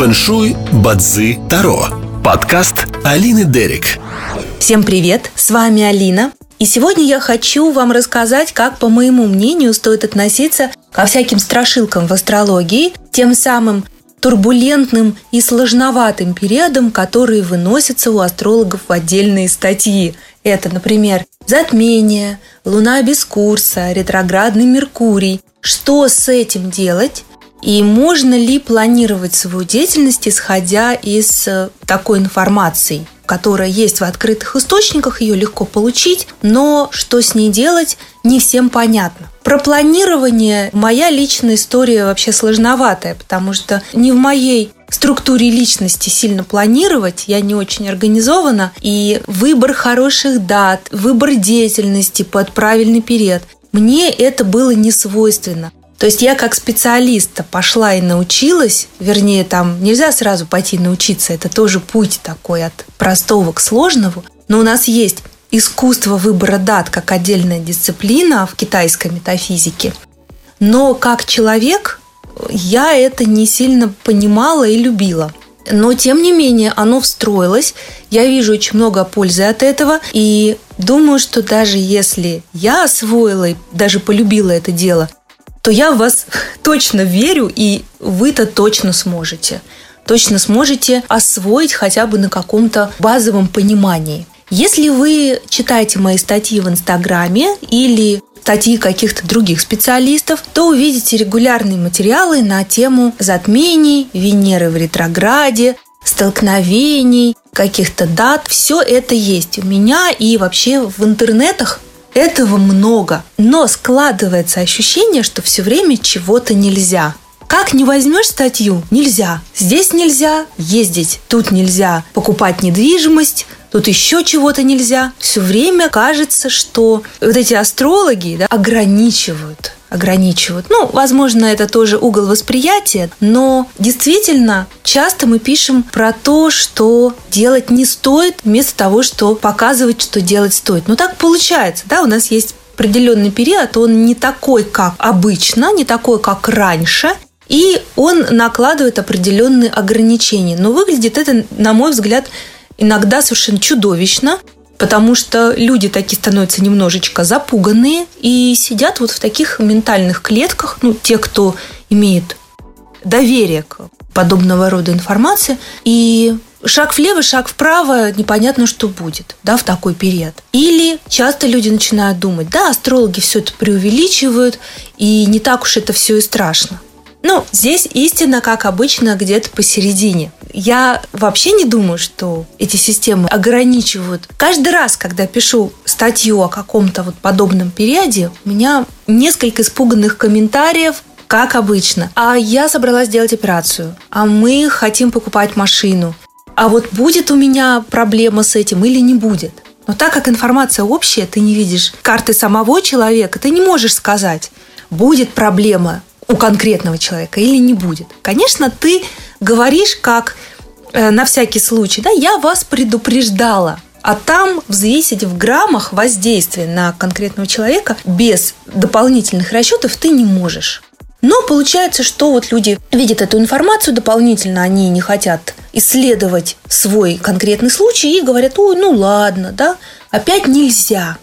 Фэншуй, Бадзи, Таро. Подкаст Алины Дерик. Всем привет, с вами Алина. И сегодня я хочу вам рассказать, как, по моему мнению, стоит относиться ко всяким страшилкам в астрологии, тем самым турбулентным и сложноватым периодам, которые выносятся у астрологов в отдельные статьи. Это, например, затмение, луна без курса, ретроградный Меркурий. Что с этим делать? И можно ли планировать свою деятельность, исходя из э, такой информации, которая есть в открытых источниках, ее легко получить, но что с ней делать, не всем понятно. Про планирование моя личная история вообще сложноватая, потому что не в моей структуре личности сильно планировать, я не очень организована, и выбор хороших дат, выбор деятельности под правильный период, мне это было не свойственно. То есть я как специалист пошла и научилась, вернее, там нельзя сразу пойти научиться, это тоже путь такой от простого к сложному, но у нас есть искусство выбора дат как отдельная дисциплина в китайской метафизике. Но как человек я это не сильно понимала и любила. Но, тем не менее, оно встроилось. Я вижу очень много пользы от этого. И думаю, что даже если я освоила и даже полюбила это дело, то я в вас точно верю, и вы-то точно сможете. Точно сможете освоить хотя бы на каком-то базовом понимании. Если вы читаете мои статьи в Инстаграме или статьи каких-то других специалистов, то увидите регулярные материалы на тему затмений, Венеры в ретрограде, столкновений, каких-то дат. Все это есть у меня и вообще в интернетах этого много, но складывается ощущение, что все время чего-то нельзя. Как не возьмешь статью? Нельзя. Здесь нельзя ездить, тут нельзя покупать недвижимость, тут еще чего-то нельзя. Все время кажется, что вот эти астрологи да, ограничивают ограничивают. Ну, возможно, это тоже угол восприятия, но действительно часто мы пишем про то, что делать не стоит, вместо того, что показывать, что делать стоит. Но так получается, да, у нас есть определенный период, он не такой, как обычно, не такой, как раньше, и он накладывает определенные ограничения. Но выглядит это, на мой взгляд, иногда совершенно чудовищно, потому что люди такие становятся немножечко запуганные и сидят вот в таких ментальных клетках, ну, те, кто имеет доверие к подобного рода информации, и шаг влево, шаг вправо, непонятно, что будет, да, в такой период. Или часто люди начинают думать, да, астрологи все это преувеличивают, и не так уж это все и страшно. Ну, здесь истина, как обычно, где-то посередине. Я вообще не думаю, что эти системы ограничивают. Каждый раз, когда пишу статью о каком-то вот подобном периоде, у меня несколько испуганных комментариев, как обычно. А я собралась делать операцию. А мы хотим покупать машину. А вот будет у меня проблема с этим или не будет? Но так как информация общая, ты не видишь карты самого человека, ты не можешь сказать, будет проблема у конкретного человека или не будет. Конечно, ты говоришь как э, на всякий случай, да, я вас предупреждала, а там взвесить в граммах воздействие на конкретного человека без дополнительных расчетов ты не можешь. Но получается, что вот люди видят эту информацию дополнительно, они не хотят исследовать свой конкретный случай и говорят, ой, ну ладно, да, опять нельзя.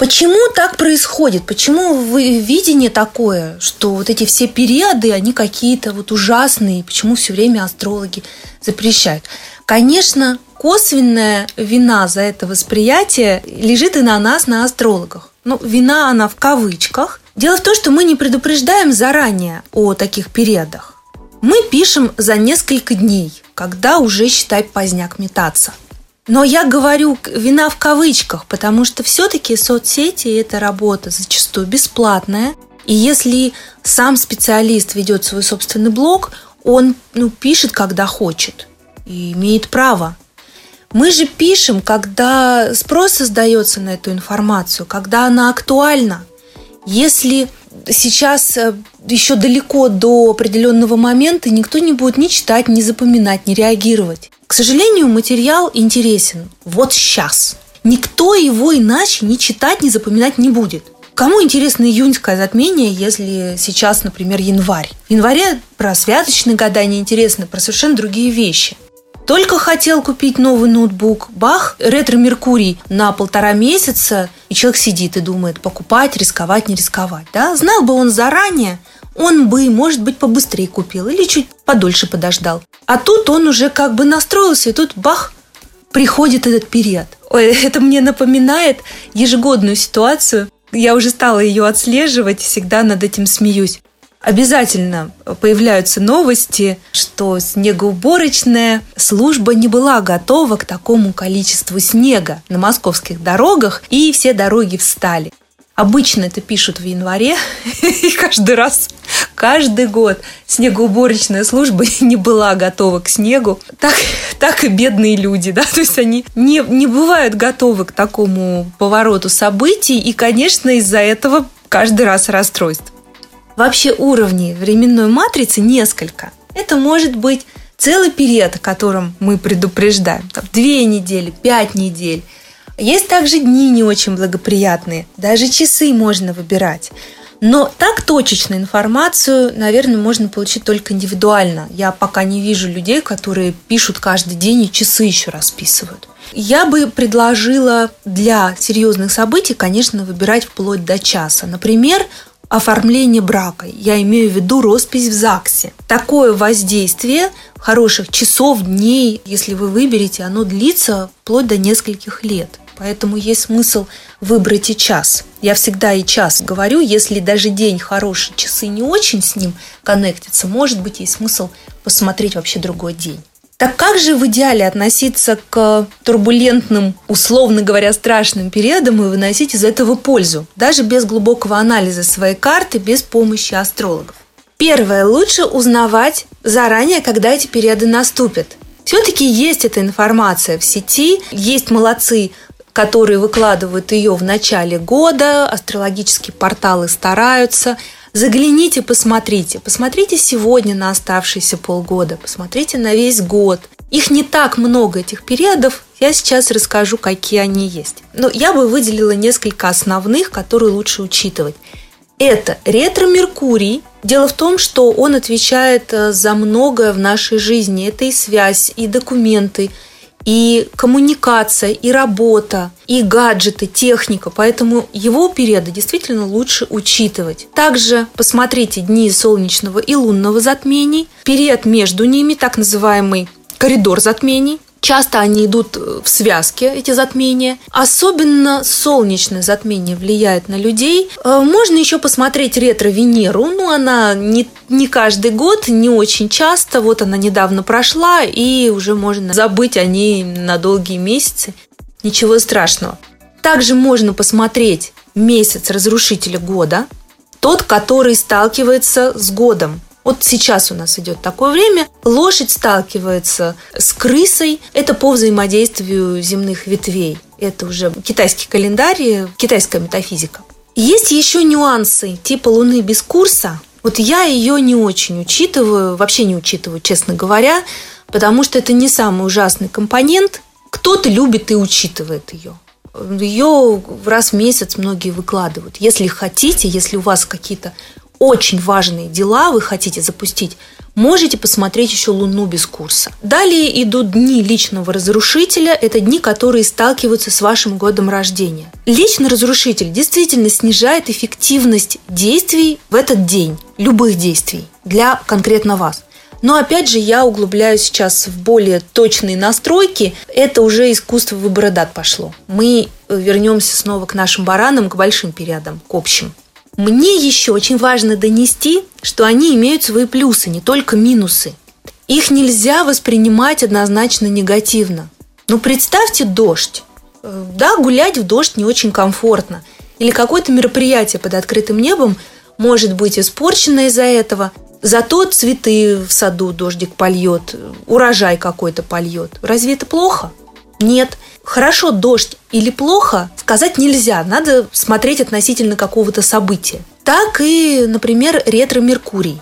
Почему так происходит? Почему видение такое, что вот эти все периоды, они какие-то вот ужасные? Почему все время астрологи запрещают? Конечно, косвенная вина за это восприятие лежит и на нас, на астрологах. Ну, вина она в кавычках. Дело в том, что мы не предупреждаем заранее о таких периодах. Мы пишем за несколько дней, когда уже, считай, поздняк метаться – но я говорю вина в кавычках, потому что все-таки соцсети – это работа зачастую бесплатная. И если сам специалист ведет свой собственный блог, он ну, пишет, когда хочет и имеет право. Мы же пишем, когда спрос создается на эту информацию, когда она актуальна. Если сейчас э, еще далеко до определенного момента никто не будет ни читать, ни запоминать, ни реагировать. К сожалению, материал интересен вот сейчас. Никто его иначе ни читать, ни запоминать не будет. Кому интересно июньское затмение, если сейчас, например, январь? В январе про святочные гадания интересно, про совершенно другие вещи. Только хотел купить новый ноутбук, бах, ретро-меркурий на полтора месяца, и человек сидит и думает, покупать, рисковать, не рисковать. Да? Знал бы он заранее, он бы, может быть, побыстрее купил или чуть подольше подождал. А тут он уже как бы настроился, и тут бах, приходит этот период. Ой, это мне напоминает ежегодную ситуацию. Я уже стала ее отслеживать, всегда над этим смеюсь. Обязательно появляются новости, что снегоуборочная служба не была готова к такому количеству снега на московских дорогах, и все дороги встали. Обычно это пишут в январе, и каждый раз, каждый год снегоуборочная служба не была готова к снегу. Так, так и бедные люди, да, то есть они не, не бывают готовы к такому повороту событий, и, конечно, из-за этого каждый раз расстройство. Вообще уровней временной матрицы несколько. Это может быть целый период, о котором мы предупреждаем. Там, две недели, пять недель – есть также дни не очень благоприятные, даже часы можно выбирать. Но так точечную информацию, наверное, можно получить только индивидуально. Я пока не вижу людей, которые пишут каждый день и часы еще расписывают. Я бы предложила для серьезных событий, конечно, выбирать вплоть до часа. Например, оформление брака. Я имею в виду роспись в ЗАГСе. Такое воздействие хороших часов, дней, если вы выберете, оно длится вплоть до нескольких лет. Поэтому есть смысл выбрать и час. Я всегда и час говорю, если даже день хороший, часы не очень с ним коннектятся, может быть, есть смысл посмотреть вообще другой день. Так как же в идеале относиться к турбулентным, условно говоря, страшным периодам и выносить из этого пользу, даже без глубокого анализа своей карты, без помощи астрологов? Первое, лучше узнавать заранее, когда эти периоды наступят. Все-таки есть эта информация в сети, есть молодцы которые выкладывают ее в начале года, астрологические порталы стараются. Загляните, посмотрите. Посмотрите сегодня на оставшиеся полгода, посмотрите на весь год. Их не так много, этих периодов. Я сейчас расскажу, какие они есть. Но я бы выделила несколько основных, которые лучше учитывать. Это ретро-меркурий. Дело в том, что он отвечает э, за многое в нашей жизни. Это и связь, и документы, и коммуникация, и работа, и гаджеты, техника. Поэтому его периоды действительно лучше учитывать. Также посмотрите дни солнечного и лунного затмений, период между ними, так называемый коридор затмений, Часто они идут э, в связке, эти затмения. Особенно солнечное затмение влияет на людей. Э, можно еще посмотреть ретро-Венеру. Ну, она не, не каждый год, не очень часто. Вот она недавно прошла, и уже можно забыть о ней на долгие месяцы. Ничего страшного. Также можно посмотреть месяц разрушителя года, тот, который сталкивается с годом. Вот сейчас у нас идет такое время. Лошадь сталкивается с крысой. Это по взаимодействию земных ветвей. Это уже китайский календарь, китайская метафизика. Есть еще нюансы типа Луны без курса. Вот я ее не очень учитываю, вообще не учитываю, честно говоря, потому что это не самый ужасный компонент. Кто-то любит и учитывает ее. Ее раз в месяц многие выкладывают. Если хотите, если у вас какие-то очень важные дела вы хотите запустить, можете посмотреть еще Луну без курса. Далее идут дни личного разрушителя. Это дни, которые сталкиваются с вашим годом рождения. Личный разрушитель действительно снижает эффективность действий в этот день, любых действий для конкретно вас. Но опять же, я углубляюсь сейчас в более точные настройки. Это уже искусство выбора дат пошло. Мы вернемся снова к нашим баранам, к большим периодам, к общим. Мне еще очень важно донести, что они имеют свои плюсы, не только минусы. Их нельзя воспринимать однозначно негативно. Ну, представьте дождь. Э, да, гулять в дождь не очень комфортно. Или какое-то мероприятие под открытым небом может быть испорчено из-за этого. Зато цветы в саду дождик польет, урожай какой-то польет. Разве это плохо? Нет. Хорошо дождь или плохо сказать нельзя. Надо смотреть относительно какого-то события. Так и, например, ретро-меркурий.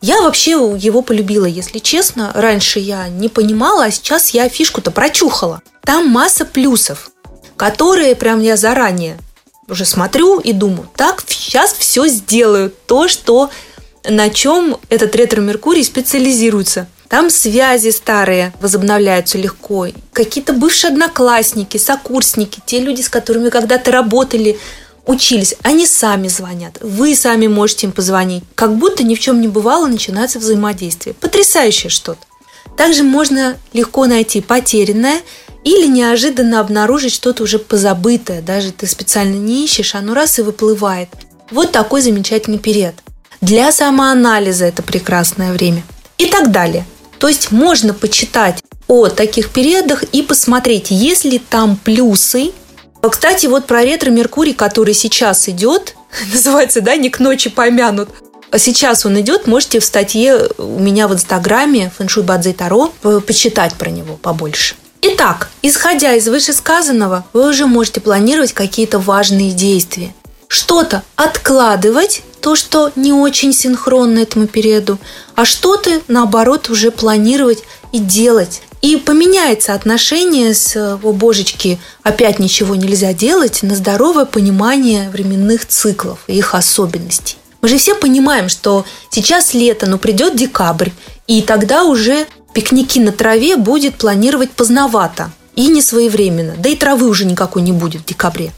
Я вообще его полюбила, если честно. Раньше я не понимала, а сейчас я фишку-то прочухала. Там масса плюсов, которые прям я заранее уже смотрю и думаю, так, сейчас все сделаю, то, что на чем этот ретро-меркурий специализируется. Там связи старые возобновляются легко. Какие-то бывшие одноклассники, сокурсники, те люди, с которыми когда-то работали, учились, они сами звонят. Вы сами можете им позвонить. Как будто ни в чем не бывало, начинается взаимодействие. Потрясающее что-то. Также можно легко найти потерянное или неожиданно обнаружить что-то уже позабытое. Даже ты специально не ищешь, оно раз и выплывает. Вот такой замечательный период. Для самоанализа это прекрасное время. И так далее. То есть можно почитать о таких периодах и посмотреть, есть ли там плюсы. Кстати, вот про ретро-меркурий, который сейчас идет, называется, да, не к ночи помянут, Сейчас он идет, можете в статье у меня в Инстаграме Фэншуй Бадзи Таро почитать про него побольше. Итак, исходя из вышесказанного, вы уже можете планировать какие-то важные действия. Что-то откладывать, то, что не очень синхронно этому периоду, а что-то, наоборот, уже планировать и делать. И поменяется отношение с «О, божечки, опять ничего нельзя делать» на здоровое понимание временных циклов и их особенностей. Мы же все понимаем, что сейчас лето, но придет декабрь, и тогда уже пикники на траве будет планировать поздновато и не своевременно. Да и травы уже никакой не будет в декабре.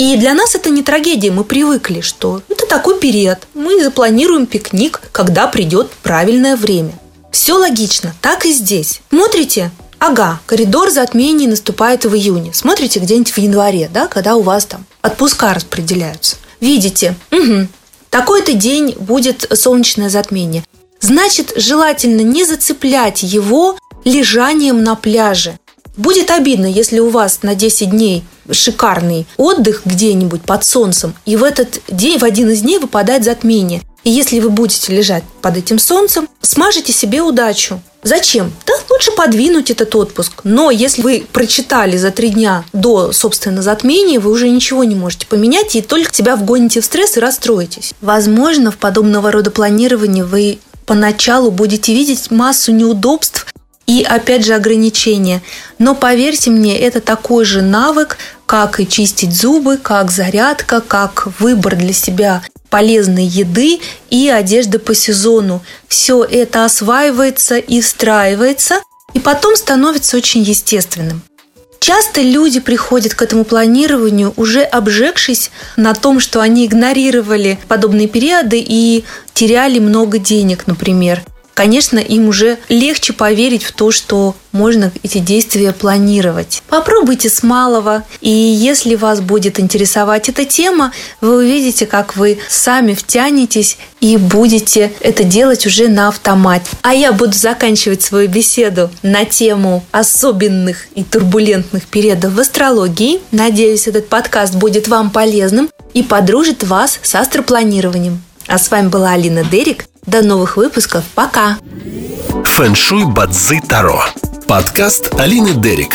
И для нас это не трагедия, мы привыкли, что это такой период. Мы запланируем пикник, когда придет правильное время. Все логично, так и здесь. Смотрите, ага, коридор затмений наступает в июне. Смотрите где-нибудь в январе, да, когда у вас там отпуска распределяются. Видите, угу, такой-то день будет солнечное затмение. Значит, желательно не зацеплять его лежанием на пляже. Будет обидно, если у вас на 10 дней шикарный отдых где-нибудь под солнцем, и в этот день, в один из дней выпадает затмение. И если вы будете лежать под этим солнцем, смажете себе удачу. Зачем? Да лучше подвинуть этот отпуск. Но если вы прочитали за три дня до, собственно, затмения, вы уже ничего не можете поменять и только себя вгоните в стресс и расстроитесь. Возможно, в подобного рода планировании вы поначалу будете видеть массу неудобств и, опять же, ограничения. Но поверьте мне, это такой же навык, как и чистить зубы, как зарядка, как выбор для себя полезной еды и одежды по сезону. Все это осваивается и встраивается, и потом становится очень естественным. Часто люди приходят к этому планированию, уже обжегшись на том, что они игнорировали подобные периоды и теряли много денег, например конечно, им уже легче поверить в то, что можно эти действия планировать. Попробуйте с малого, и если вас будет интересовать эта тема, вы увидите, как вы сами втянетесь и будете это делать уже на автомате. А я буду заканчивать свою беседу на тему особенных и турбулентных периодов в астрологии. Надеюсь, этот подкаст будет вам полезным и подружит вас с астропланированием. А с вами была Алина Дерик. До новых выпусков. Пока. Фэншуй Бадзи Таро. Подкаст Алины Дерик.